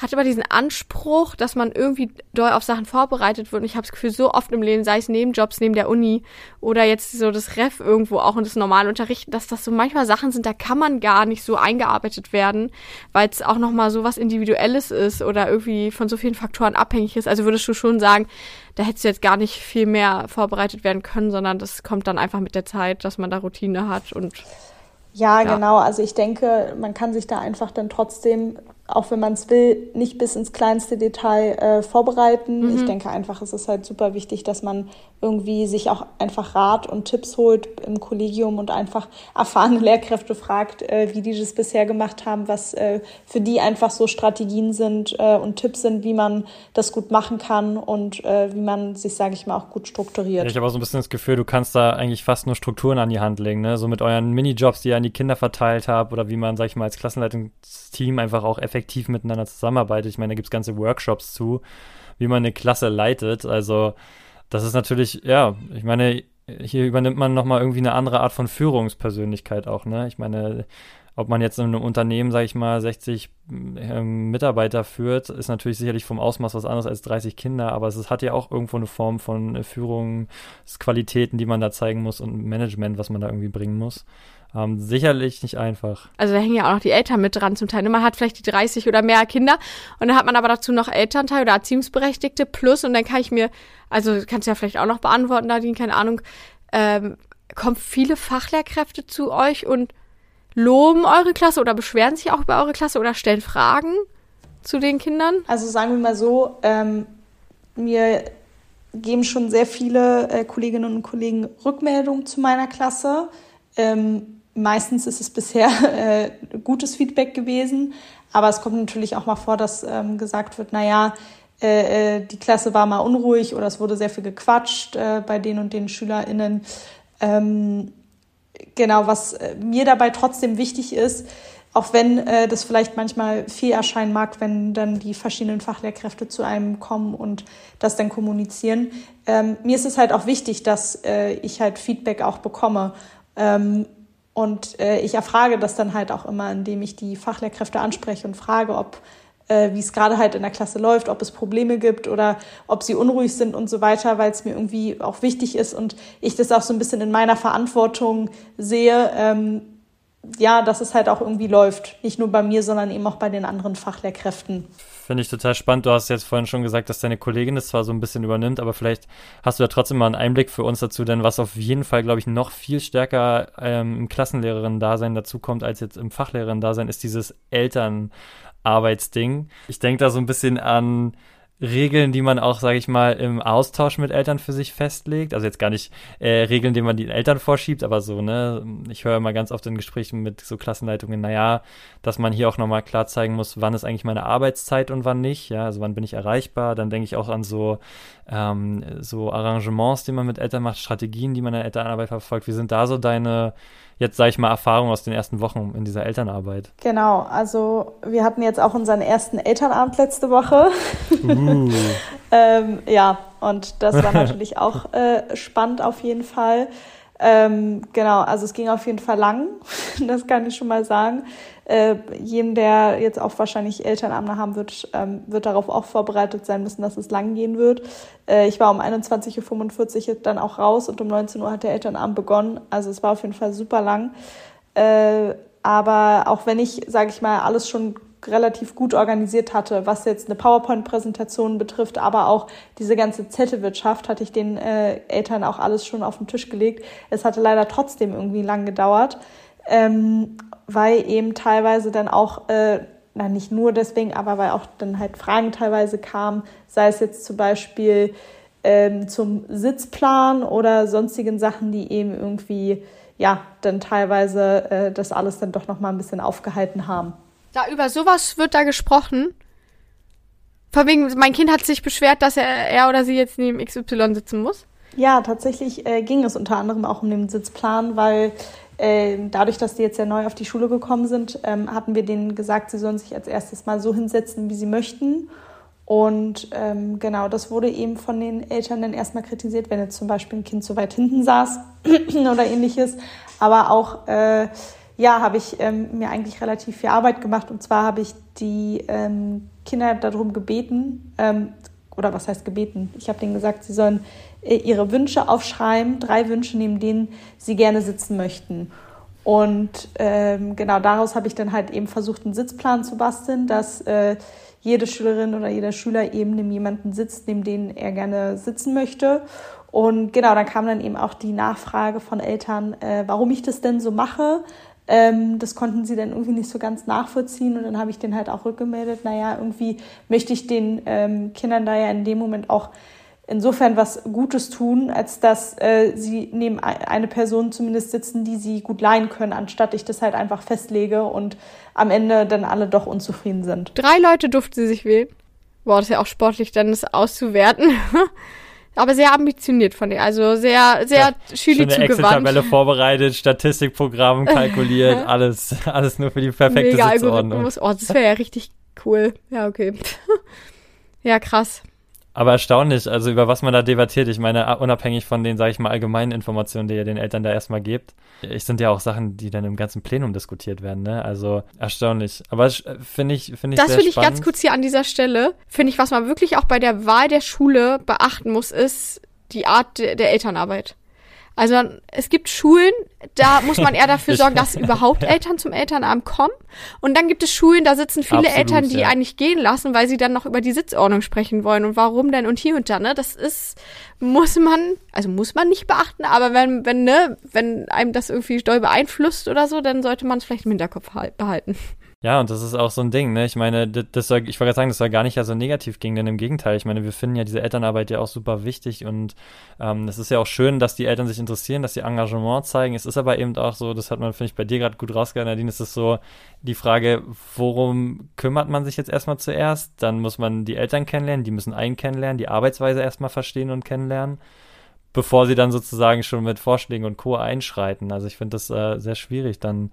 hat immer diesen Anspruch, dass man irgendwie doll auf Sachen vorbereitet wird. Und ich habe das Gefühl, so oft im Leben, sei es Nebenjobs neben der Uni oder jetzt so das Ref irgendwo auch und das normale Unterrichten, dass das so manchmal Sachen sind, da kann man gar nicht so eingearbeitet werden, weil es auch nochmal so was Individuelles ist oder irgendwie von so vielen Faktoren abhängig ist. Also würdest du schon sagen, da hättest du jetzt gar nicht viel mehr vorbereitet werden können, sondern das kommt dann einfach mit der Zeit, dass man da Routine hat und ja, ja, genau. Also ich denke, man kann sich da einfach dann trotzdem auch wenn man es will, nicht bis ins kleinste Detail äh, vorbereiten. Mhm. Ich denke einfach, es ist halt super wichtig, dass man irgendwie sich auch einfach Rat und Tipps holt im Kollegium und einfach erfahrene Lehrkräfte fragt, äh, wie die das bisher gemacht haben, was äh, für die einfach so Strategien sind äh, und Tipps sind, wie man das gut machen kann und äh, wie man sich, sage ich mal, auch gut strukturiert. Ja, ich habe auch so ein bisschen das Gefühl, du kannst da eigentlich fast nur Strukturen an die Hand legen, ne? so mit euren Minijobs, die ihr an die Kinder verteilt habt oder wie man, sag ich mal, als Klassenleitungsteam einfach auch effektiv effektiv miteinander zusammenarbeitet. Ich meine, da gibt es ganze Workshops zu, wie man eine Klasse leitet. Also das ist natürlich, ja, ich meine, hier übernimmt man nochmal irgendwie eine andere Art von Führungspersönlichkeit auch, ne? Ich meine, ob man jetzt in einem Unternehmen, sage ich mal, 60 ähm, Mitarbeiter führt, ist natürlich sicherlich vom Ausmaß was anderes als 30 Kinder, aber es hat ja auch irgendwo eine Form von äh, Führungsqualitäten, die man da zeigen muss und Management, was man da irgendwie bringen muss. Ähm, sicherlich nicht einfach. Also da hängen ja auch noch die Eltern mit dran zum Teil. Man hat vielleicht die 30 oder mehr Kinder und dann hat man aber dazu noch Elternteil oder Erziehungsberechtigte plus und dann kann ich mir, also kannst du ja vielleicht auch noch beantworten, Nadine, keine Ahnung, ähm, kommen viele Fachlehrkräfte zu euch und loben eure Klasse oder beschweren sich auch über eure Klasse oder stellen Fragen zu den Kindern? Also sagen wir mal so, ähm, mir geben schon sehr viele äh, Kolleginnen und Kollegen Rückmeldungen zu meiner Klasse. Ähm, Meistens ist es bisher <laughs> äh, gutes Feedback gewesen, aber es kommt natürlich auch mal vor, dass ähm, gesagt wird, naja, äh, äh, die Klasse war mal unruhig oder es wurde sehr viel gequatscht äh, bei den und den SchülerInnen. Ähm, genau, was äh, mir dabei trotzdem wichtig ist, auch wenn äh, das vielleicht manchmal viel erscheinen mag, wenn dann die verschiedenen Fachlehrkräfte zu einem kommen und das dann kommunizieren. Ähm, mir ist es halt auch wichtig, dass äh, ich halt Feedback auch bekomme. Ähm, und äh, ich erfrage das dann halt auch immer, indem ich die Fachlehrkräfte anspreche und frage, ob äh, wie es gerade halt in der Klasse läuft, ob es Probleme gibt oder ob sie unruhig sind und so weiter, weil es mir irgendwie auch wichtig ist und ich das auch so ein bisschen in meiner Verantwortung sehe, ähm, ja, dass es halt auch irgendwie läuft. Nicht nur bei mir, sondern eben auch bei den anderen Fachlehrkräften. Finde ich total spannend. Du hast jetzt vorhin schon gesagt, dass deine Kollegin das zwar so ein bisschen übernimmt, aber vielleicht hast du da trotzdem mal einen Einblick für uns dazu, denn was auf jeden Fall, glaube ich, noch viel stärker ähm, im Klassenlehrerinnen-Dasein dazukommt als jetzt im Fachlehrerinnen-Dasein, ist dieses Elternarbeitsding. Ich denke da so ein bisschen an Regeln, die man auch, sage ich mal, im Austausch mit Eltern für sich festlegt. Also jetzt gar nicht äh, Regeln, die man den Eltern vorschiebt, aber so, ne, ich höre immer ganz oft in Gesprächen mit so Klassenleitungen, naja, dass man hier auch nochmal klar zeigen muss, wann ist eigentlich meine Arbeitszeit und wann nicht, ja, also wann bin ich erreichbar. Dann denke ich auch an so, ähm, so Arrangements, die man mit Eltern macht, Strategien, die man in der Elternarbeit verfolgt. Wie sind da so deine jetzt, sage ich mal, Erfahrung aus den ersten Wochen in dieser Elternarbeit? Genau, also wir hatten jetzt auch unseren ersten Elternabend letzte Woche. Uh. <laughs> ähm, ja, und das war <laughs> natürlich auch äh, spannend auf jeden Fall. Ähm, genau, also es ging auf jeden Fall lang, <laughs> das kann ich schon mal sagen. Äh, jedem, der jetzt auch wahrscheinlich Elternabende haben wird, ähm, wird darauf auch vorbereitet sein müssen, dass es lang gehen wird. Äh, ich war um 21.45 Uhr dann auch raus und um 19 Uhr hat der Elternabend begonnen. Also es war auf jeden Fall super lang. Äh, aber auch wenn ich, sage ich mal, alles schon relativ gut organisiert hatte, was jetzt eine PowerPoint-Präsentation betrifft, aber auch diese ganze Zettelwirtschaft, hatte ich den äh, Eltern auch alles schon auf den Tisch gelegt. Es hatte leider trotzdem irgendwie lang gedauert, ähm, weil eben teilweise dann auch, äh, na nicht nur deswegen, aber weil auch dann halt Fragen teilweise kamen, sei es jetzt zum Beispiel ähm, zum Sitzplan oder sonstigen Sachen, die eben irgendwie ja dann teilweise äh, das alles dann doch noch mal ein bisschen aufgehalten haben. Da über sowas wird da gesprochen. Von wegen, mein Kind hat sich beschwert, dass er, er oder sie jetzt neben XY sitzen muss. Ja, tatsächlich äh, ging es unter anderem auch um den Sitzplan, weil dadurch, dass die jetzt ja neu auf die Schule gekommen sind, ähm, hatten wir denen gesagt, sie sollen sich als erstes mal so hinsetzen, wie sie möchten. Und ähm, genau, das wurde eben von den Eltern dann erstmal kritisiert, wenn jetzt zum Beispiel ein Kind so weit hinten saß <clears throat> oder ähnliches. Aber auch äh, ja, habe ich ähm, mir eigentlich relativ viel Arbeit gemacht. Und zwar habe ich die ähm, Kinder darum gebeten, ähm, oder was heißt gebeten? Ich habe denen gesagt, sie sollen äh, ihre Wünsche aufschreiben, drei Wünsche, neben denen sie gerne sitzen möchten. Und ähm, genau daraus habe ich dann halt eben versucht, einen Sitzplan zu basteln, dass äh, jede Schülerin oder jeder Schüler eben neben jemanden sitzt, neben denen er gerne sitzen möchte. Und genau, dann kam dann eben auch die Nachfrage von Eltern, äh, warum ich das denn so mache, ähm, das konnten sie dann irgendwie nicht so ganz nachvollziehen und dann habe ich den halt auch rückgemeldet, naja, irgendwie möchte ich den ähm, Kindern da ja in dem Moment auch insofern was Gutes tun, als dass äh, sie neben eine Person zumindest sitzen, die sie gut leihen können, anstatt ich das halt einfach festlege und am Ende dann alle doch unzufrieden sind. Drei Leute durften sie sich wählen. Boah, das ist ja auch sportlich, dann das auszuwerten. <laughs> aber sehr ambitioniert von dir. Also sehr, sehr ja, Chili zugewandt. Excel-Tabelle vorbereitet, Statistikprogramm <laughs> kalkuliert, alles, alles nur für die perfekte Mega Sitzordnung. Algorithmus. Oh, das wäre ja richtig cool. Ja, okay. <laughs> ja, krass. Aber erstaunlich, also über was man da debattiert. Ich meine, unabhängig von den, sage ich mal, allgemeinen Informationen, die ihr den Eltern da erstmal gebt, es sind ja auch Sachen, die dann im ganzen Plenum diskutiert werden, ne? Also erstaunlich. Aber äh, finde ich, finde ich Das finde ich ganz kurz hier an dieser Stelle. Finde ich, was man wirklich auch bei der Wahl der Schule beachten muss, ist die Art der Elternarbeit. Also es gibt Schulen, da muss man eher <laughs> dafür sorgen, dass überhaupt <laughs> Eltern zum Elternabend kommen. Und dann gibt es Schulen, da sitzen viele Absolut, Eltern, die ja. eigentlich gehen lassen, weil sie dann noch über die Sitzordnung sprechen wollen und warum denn und hier und da. Ne? Das ist, muss man, also muss man nicht beachten, aber wenn, wenn, ne, wenn einem das irgendwie doll beeinflusst oder so, dann sollte man es vielleicht im Hinterkopf behalten. Ja, und das ist auch so ein Ding, ne? Ich meine, das, soll, ich wollte sagen, das soll gar nicht ja so negativ gehen, denn im Gegenteil, ich meine, wir finden ja diese Elternarbeit ja auch super wichtig und ähm, es ist ja auch schön, dass die Eltern sich interessieren, dass sie Engagement zeigen. Es ist aber eben auch so, das hat man, finde ich, bei dir gerade gut rausgehört, Nadine, ist es so die Frage, worum kümmert man sich jetzt erstmal zuerst? Dann muss man die Eltern kennenlernen, die müssen einen kennenlernen, die Arbeitsweise erstmal verstehen und kennenlernen bevor sie dann sozusagen schon mit Vorschlägen und Co. einschreiten. Also ich finde das äh, sehr schwierig dann.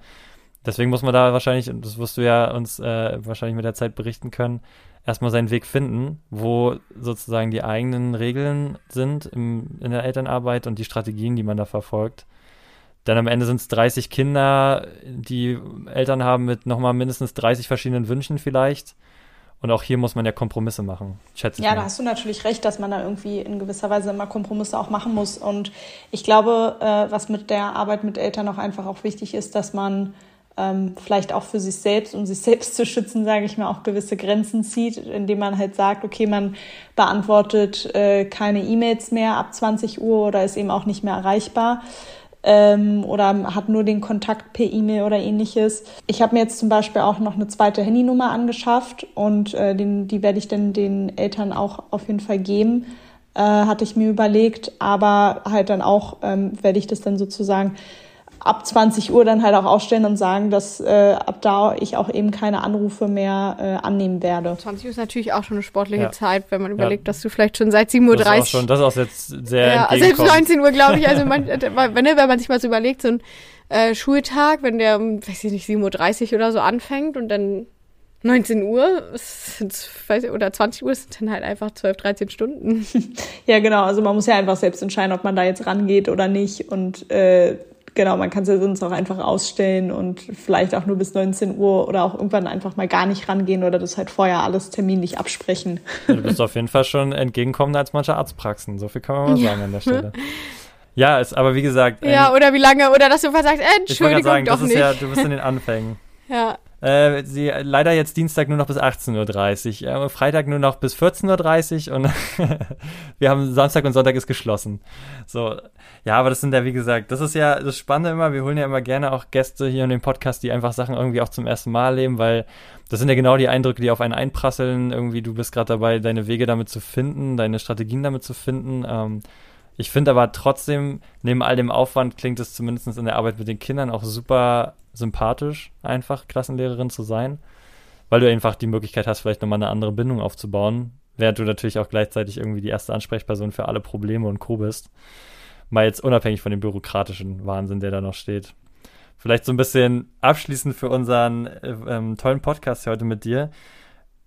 Deswegen muss man da wahrscheinlich, und das wirst du ja uns äh, wahrscheinlich mit der Zeit berichten können, erstmal seinen Weg finden, wo sozusagen die eigenen Regeln sind im, in der Elternarbeit und die Strategien, die man da verfolgt. Denn am Ende sind es 30 Kinder, die Eltern haben mit nochmal mindestens 30 verschiedenen Wünschen vielleicht. Und auch hier muss man ja Kompromisse machen, schätze ich. Ja, mal. da hast du natürlich recht, dass man da irgendwie in gewisser Weise immer Kompromisse auch machen muss. Und ich glaube, äh, was mit der Arbeit mit Eltern auch einfach auch wichtig ist, dass man ähm, vielleicht auch für sich selbst, um sich <laughs> selbst zu schützen, sage ich mal, auch gewisse Grenzen zieht, indem man halt sagt, okay, man beantwortet äh, keine E-Mails mehr ab 20 Uhr oder ist eben auch nicht mehr erreichbar ähm, oder hat nur den Kontakt per E-Mail oder ähnliches. Ich habe mir jetzt zum Beispiel auch noch eine zweite Handynummer angeschafft und äh, den, die werde ich dann den Eltern auch auf jeden Fall geben. Äh, hatte ich mir überlegt, aber halt dann auch ähm, werde ich das dann sozusagen ab 20 Uhr dann halt auch ausstellen und sagen, dass äh, ab da ich auch eben keine Anrufe mehr äh, annehmen werde. 20 Uhr ist natürlich auch schon eine sportliche ja. Zeit, wenn man überlegt, ja. dass du vielleicht schon seit 7.30 Uhr. Das ist auch schon, das ist auch jetzt sehr Ja, selbst 19 Uhr, glaube ich. Also man, <laughs> wenn, wenn man sich mal so überlegt, so ein äh, Schultag, wenn der um, weiß ich nicht, 7.30 Uhr oder so anfängt und dann 19 Uhr sind, weiß ich, oder 20 Uhr sind dann halt einfach 12, 13 Stunden. <laughs> Ja, genau. Also man muss ja einfach selbst entscheiden, ob man da jetzt rangeht oder nicht. Und äh, genau, man kann es ja sonst auch einfach ausstellen und vielleicht auch nur bis 19 Uhr oder auch irgendwann einfach mal gar nicht rangehen oder das halt vorher alles terminlich absprechen. Du bist auf jeden Fall schon entgegenkommender als manche Arztpraxen. So viel kann man mal sagen ja. an der Stelle. <laughs> Ja, ist aber wie gesagt. Ja, oder wie lange, oder dass du einfach sagst, Entschuldigung, ich sagen, doch das ist nicht. Ja, du bist in den Anfängen. <laughs> ja. Äh, sie, leider jetzt Dienstag nur noch bis 18.30 Uhr, äh, Freitag nur noch bis 14.30 Uhr und <laughs> wir haben Samstag und Sonntag ist geschlossen. So, ja, aber das sind ja, wie gesagt, das ist ja das Spannende immer, wir holen ja immer gerne auch Gäste hier in den Podcast, die einfach Sachen irgendwie auch zum ersten Mal leben, weil das sind ja genau die Eindrücke, die auf einen einprasseln. Irgendwie, du bist gerade dabei, deine Wege damit zu finden, deine Strategien damit zu finden. Ähm, ich finde aber trotzdem, neben all dem Aufwand klingt es zumindest in der Arbeit mit den Kindern auch super sympathisch, einfach Klassenlehrerin zu sein, weil du einfach die Möglichkeit hast, vielleicht nochmal eine andere Bindung aufzubauen, während du natürlich auch gleichzeitig irgendwie die erste Ansprechperson für alle Probleme und Co. bist. Mal jetzt unabhängig von dem bürokratischen Wahnsinn, der da noch steht. Vielleicht so ein bisschen abschließend für unseren äh, ähm, tollen Podcast heute mit dir.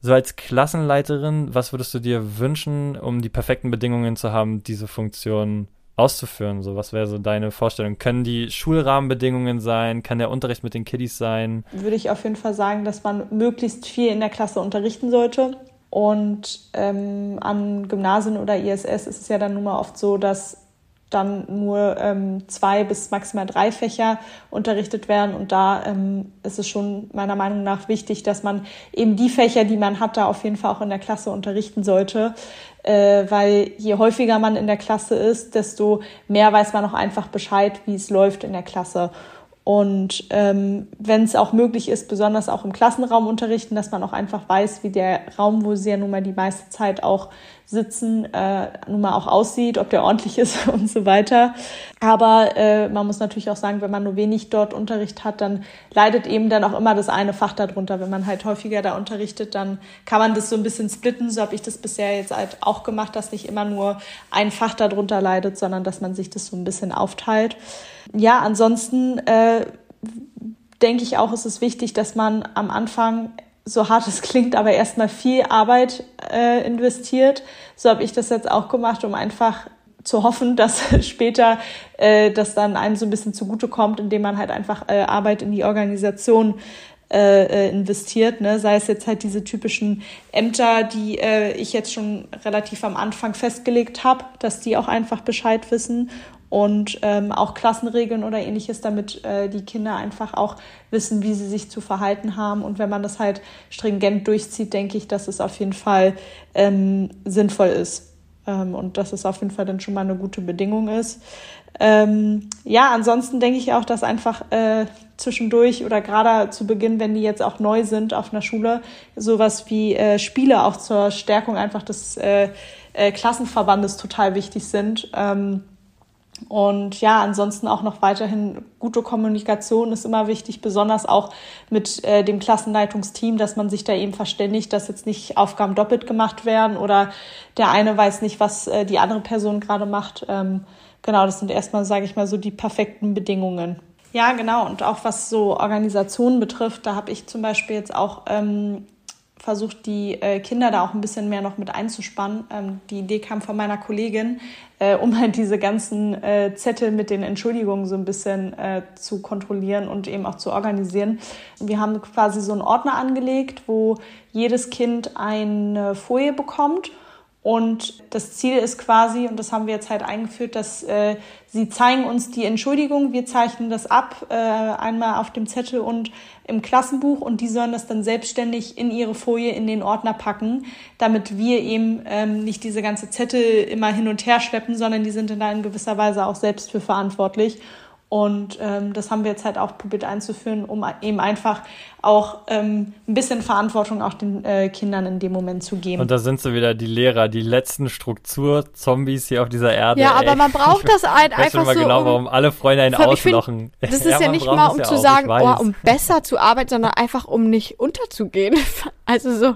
So als Klassenleiterin, was würdest du dir wünschen, um die perfekten Bedingungen zu haben, diese Funktion auszuführen? So, was wäre so deine Vorstellung? Können die Schulrahmenbedingungen sein? Kann der Unterricht mit den Kiddies sein? Würde ich auf jeden Fall sagen, dass man möglichst viel in der Klasse unterrichten sollte. Und ähm, an Gymnasien oder ISS ist es ja dann nun mal oft so, dass dann nur ähm, zwei bis maximal drei Fächer unterrichtet werden. Und da ähm, ist es schon meiner Meinung nach wichtig, dass man eben die Fächer, die man hat, da auf jeden Fall auch in der Klasse unterrichten sollte. Äh, weil je häufiger man in der Klasse ist, desto mehr weiß man auch einfach Bescheid, wie es läuft in der Klasse. Und ähm, wenn es auch möglich ist, besonders auch im Klassenraum unterrichten, dass man auch einfach weiß, wie der Raum, wo sie ja nun mal die meiste Zeit auch sitzen, äh, nun mal auch aussieht, ob der ordentlich ist <laughs> und so weiter. Aber äh, man muss natürlich auch sagen, wenn man nur wenig dort Unterricht hat, dann leidet eben dann auch immer das eine Fach darunter. Wenn man halt häufiger da unterrichtet, dann kann man das so ein bisschen splitten. So habe ich das bisher jetzt halt auch gemacht, dass nicht immer nur ein Fach darunter leidet, sondern dass man sich das so ein bisschen aufteilt. Ja, ansonsten äh, denke ich auch, ist es wichtig, dass man am Anfang so hart es klingt, aber erstmal viel Arbeit äh, investiert. So habe ich das jetzt auch gemacht, um einfach zu hoffen, dass <laughs> später äh, das dann einem so ein bisschen zugutekommt, indem man halt einfach äh, Arbeit in die Organisation äh, äh, investiert, ne? sei es jetzt halt diese typischen Ämter, die äh, ich jetzt schon relativ am Anfang festgelegt habe, dass die auch einfach Bescheid wissen und ähm, auch Klassenregeln oder ähnliches, damit äh, die Kinder einfach auch wissen, wie sie sich zu verhalten haben. Und wenn man das halt stringent durchzieht, denke ich, dass es auf jeden Fall ähm, sinnvoll ist. Ähm, und dass es auf jeden Fall dann schon mal eine gute Bedingung ist. Ähm, ja, ansonsten denke ich auch, dass einfach äh, zwischendurch oder gerade zu Beginn, wenn die jetzt auch neu sind auf einer Schule, sowas wie äh, Spiele auch zur Stärkung einfach des äh, äh, Klassenverbandes total wichtig sind. Ähm, Und ja, ansonsten auch noch weiterhin gute Kommunikation ist immer wichtig, besonders auch mit äh, dem Klassenleitungsteam, dass man sich da eben verständigt, dass jetzt nicht Aufgaben doppelt gemacht werden oder der eine weiß nicht, was äh, die andere Person gerade macht. Ähm, genau, das sind erstmal, sage ich mal, so die perfekten Bedingungen. Ja, genau. Und auch was so Organisationen betrifft, da habe ich zum Beispiel jetzt auch ähm, versucht, die äh, Kinder da auch ein bisschen mehr noch mit einzuspannen. Ähm, die Idee kam von meiner Kollegin, äh, um halt diese ganzen äh, Zettel mit den Entschuldigungen so ein bisschen äh, zu kontrollieren und eben auch zu organisieren. Wir haben quasi so einen Ordner angelegt, wo jedes Kind eine Folie bekommt und das Ziel ist quasi, und das haben wir jetzt halt eingeführt, dass äh, sie zeigen uns die Entschuldigung, wir zeichnen das ab, äh, einmal auf dem Zettel und im Klassenbuch und die sollen das dann selbstständig in ihre Folie in den Ordner packen, damit wir eben ähm, nicht diese ganze Zettel immer hin und her schleppen, sondern die sind dann in gewisser Weise auch selbst für verantwortlich. Und ähm, das haben wir jetzt halt auch probiert einzuführen, um eben einfach auch ähm, ein bisschen Verantwortung auch den äh, Kindern in dem Moment zu geben. Und da sind so wieder die Lehrer, die letzten Struktur-Zombies hier auf dieser Erde. Ja, aber ey. man braucht <laughs> ich das halt einfach immer so. genau, warum alle Freunde einen auslochen. Find, das <laughs> ist ja, ja nicht mal, um zu auch, sagen, oh, um besser zu arbeiten, sondern einfach, um nicht unterzugehen. <laughs> also so.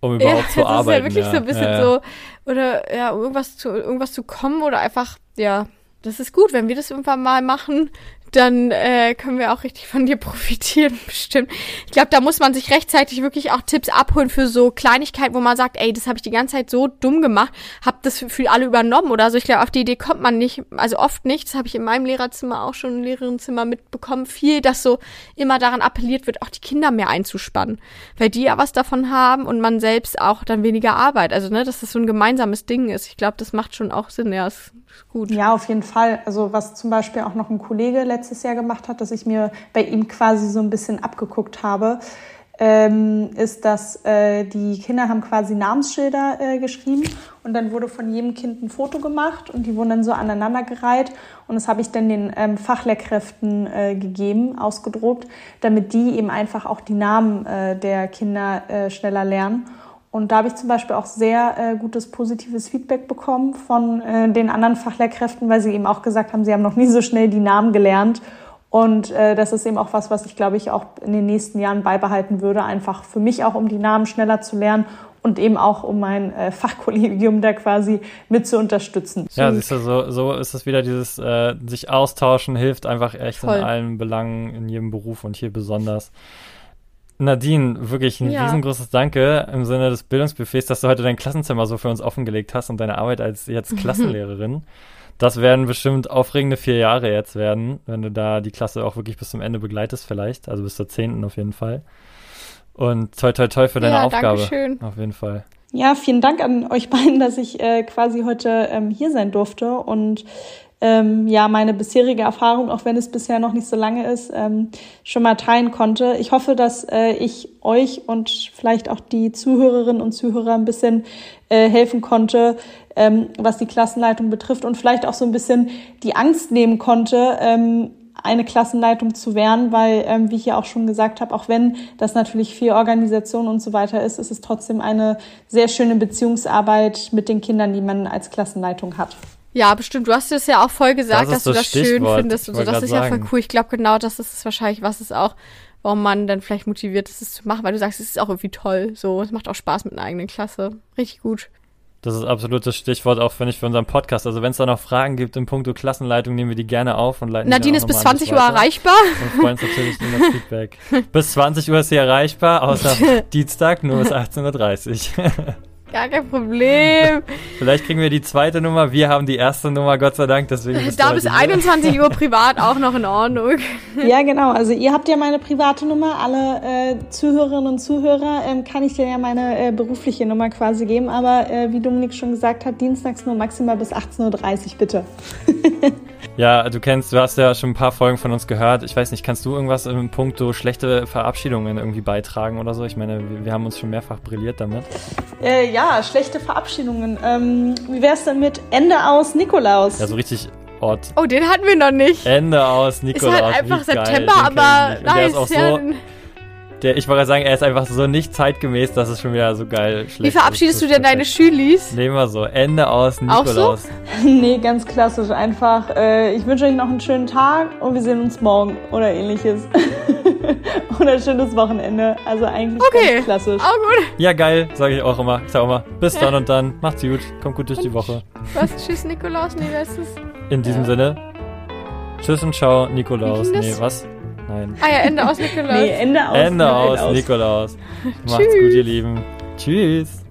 Um überhaupt ja, zu arbeiten. Das ist ja wirklich ja. so ein bisschen ja, so, oder ja, irgendwas zu, irgendwas zu kommen oder einfach, ja, das ist gut, wenn wir das irgendwann mal machen, dann äh, können wir auch richtig von dir <laughs> profitieren, bestimmt. Ich glaube, da muss man sich rechtzeitig wirklich auch Tipps abholen für so Kleinigkeiten, wo man sagt, ey, das habe ich die ganze Zeit so dumm gemacht, hab das für alle übernommen oder so. Ich glaube, auf die Idee kommt man nicht, also oft nicht. Das habe ich in meinem Lehrerzimmer auch schon im Lehrerinnenzimmer mitbekommen. Viel, dass so immer daran appelliert wird, auch die Kinder mehr einzuspannen, weil die ja was davon haben und man selbst auch dann weniger Arbeit. Also ne, dass das so ein gemeinsames Ding ist. Ich glaube, das macht schon auch Sinn. Ja, ist gut. Ja, auf jeden Fall. Also was zum Beispiel auch noch ein Kollege letztes Jahr gemacht hat, dass ich mir bei ihm quasi so ein bisschen abgeguckt habe, ähm, ist, dass äh, die Kinder haben quasi Namensschilder äh, geschrieben und dann wurde von jedem Kind ein Foto gemacht und die wurden dann so aneinandergereiht und das habe ich dann den ähm, Fachlehrkräften äh, gegeben, ausgedruckt, damit die eben einfach auch die Namen äh, der Kinder äh, schneller lernen. Und da habe ich zum Beispiel auch sehr äh, gutes positives Feedback bekommen von äh, den anderen Fachlehrkräften, weil sie eben auch gesagt haben, sie haben noch nie so schnell die Namen gelernt. Und äh, das ist eben auch was, was ich, glaube ich, auch in den nächsten Jahren beibehalten würde, einfach für mich auch, um die Namen schneller zu lernen und eben auch um mein äh, <laughs> Fachkollegium da quasi mit zu unterstützen. Ja, siehst du, so, so ist es wieder dieses äh, sich austauschen, hilft einfach echt Voll. in allen Belangen, in jedem Beruf und hier besonders. Nadine, wirklich ein ja. riesengroßes Danke im Sinne des Bildungsbuffets, dass du heute dein Klassenzimmer so für uns offengelegt hast und deine Arbeit als jetzt Klassenlehrerin. Das werden bestimmt aufregende vier Jahre jetzt werden, wenn du da die Klasse auch wirklich bis zum Ende begleitest vielleicht, also bis zur zehnten auf jeden Fall. Und toi toi toi für deine ja, Aufgabe. Dankeschön. Auf jeden Fall. Ja, vielen Dank an euch beiden, dass ich äh, quasi heute ähm, hier sein durfte und ähm, ja meine bisherige Erfahrung, auch wenn es bisher noch nicht so lange ist, ähm, schon mal teilen konnte. Ich hoffe, dass äh, ich euch und vielleicht auch die Zuhörerinnen und Zuhörer ein bisschen äh, helfen konnte, ähm, was die Klassenleitung betrifft und vielleicht auch so ein bisschen die Angst nehmen konnte, ähm, eine Klassenleitung zu werden, weil, ähm, wie ich ja auch schon gesagt habe, auch wenn das natürlich viel Organisation und so weiter ist, ist es trotzdem eine sehr schöne Beziehungsarbeit mit den Kindern, die man als Klassenleitung hat. Ja, bestimmt. Du hast es ja auch voll gesagt, das dass du das Stichwort. schön findest und so. Das ist sagen. ja voll cool. Ich glaube, genau das ist es wahrscheinlich, was es auch, warum man dann vielleicht motiviert ist, es zu machen, weil du sagst, es ist auch irgendwie toll. So, es macht auch Spaß mit einer eigenen Klasse. Richtig gut. Das ist absolut das Stichwort, auch finde ich, für unseren Podcast. Also wenn es da noch Fragen gibt im Punkto Klassenleitung, nehmen wir die gerne auf und leiten Nadine ist bis 20 Uhr erreichbar. Und freuen uns natürlich über das <laughs> Feedback. bis 20 Uhr ist sie erreichbar, außer <laughs> Dienstag nur bis 18.30 Uhr. <laughs> Gar kein Problem. <laughs> Vielleicht kriegen wir die zweite Nummer. Wir haben die erste Nummer, Gott sei Dank. Deswegen da bis 21 Uhr privat auch noch in Ordnung. <laughs> Ja, genau. Also ihr habt ja meine private Nummer. Alle äh, Zuhörerinnen und Zuhörer ähm, kann ich dir ja meine äh, berufliche Nummer quasi geben. Aber äh, wie Dominik schon gesagt hat, dienstags nur maximal bis 18.30 Uhr, bitte. <laughs> Ja, du kennst, du hast ja schon ein paar Folgen von uns gehört. Ich weiß nicht, kannst du irgendwas im Punkt so schlechte Verabschiedungen irgendwie beitragen oder so? Ich meine, wir, wir haben uns schon mehrfach brilliert damit. Äh, ja, schlechte Verabschiedungen. Ähm, wie wär's denn mit Ende aus Nikolaus? Ja, so richtig Ort. Oh, den hatten wir noch nicht. Ende aus Nikolaus. Ist halt einfach September, aber nice. Der ist auch so, Der, ich wollte gerade sagen, er ist einfach so nicht zeitgemäß, dass es schon wieder so geil schlecht Wie verabschiedest ist. du denn deine Schülis? Nehmen wir so. Ende aus Auch so? Nikolaus. <laughs> Nee, ganz klassisch. Einfach, äh, ich wünsche euch noch einen schönen Tag und wir sehen uns morgen oder ähnliches. <laughs> oder ein schönes Wochenende. Also eigentlich Okay. ganz klassisch. Oh gut. Ja, geil, sage ich auch immer. Ich sag auch immer, bis dann und dann. Macht's gut. Kommt gut durch die Woche. Was? Tschüss, Nikolaus? Nee, wer ist? In diesem Sinne. Tschüss und ciao, Nikolaus. Nee, was? Nein. Ah ja, Ende aus Nikolaus. Nee, Ende aus. Ende aus, Nikolaus. <laughs> Macht's gut, ihr Lieben. Tschüss.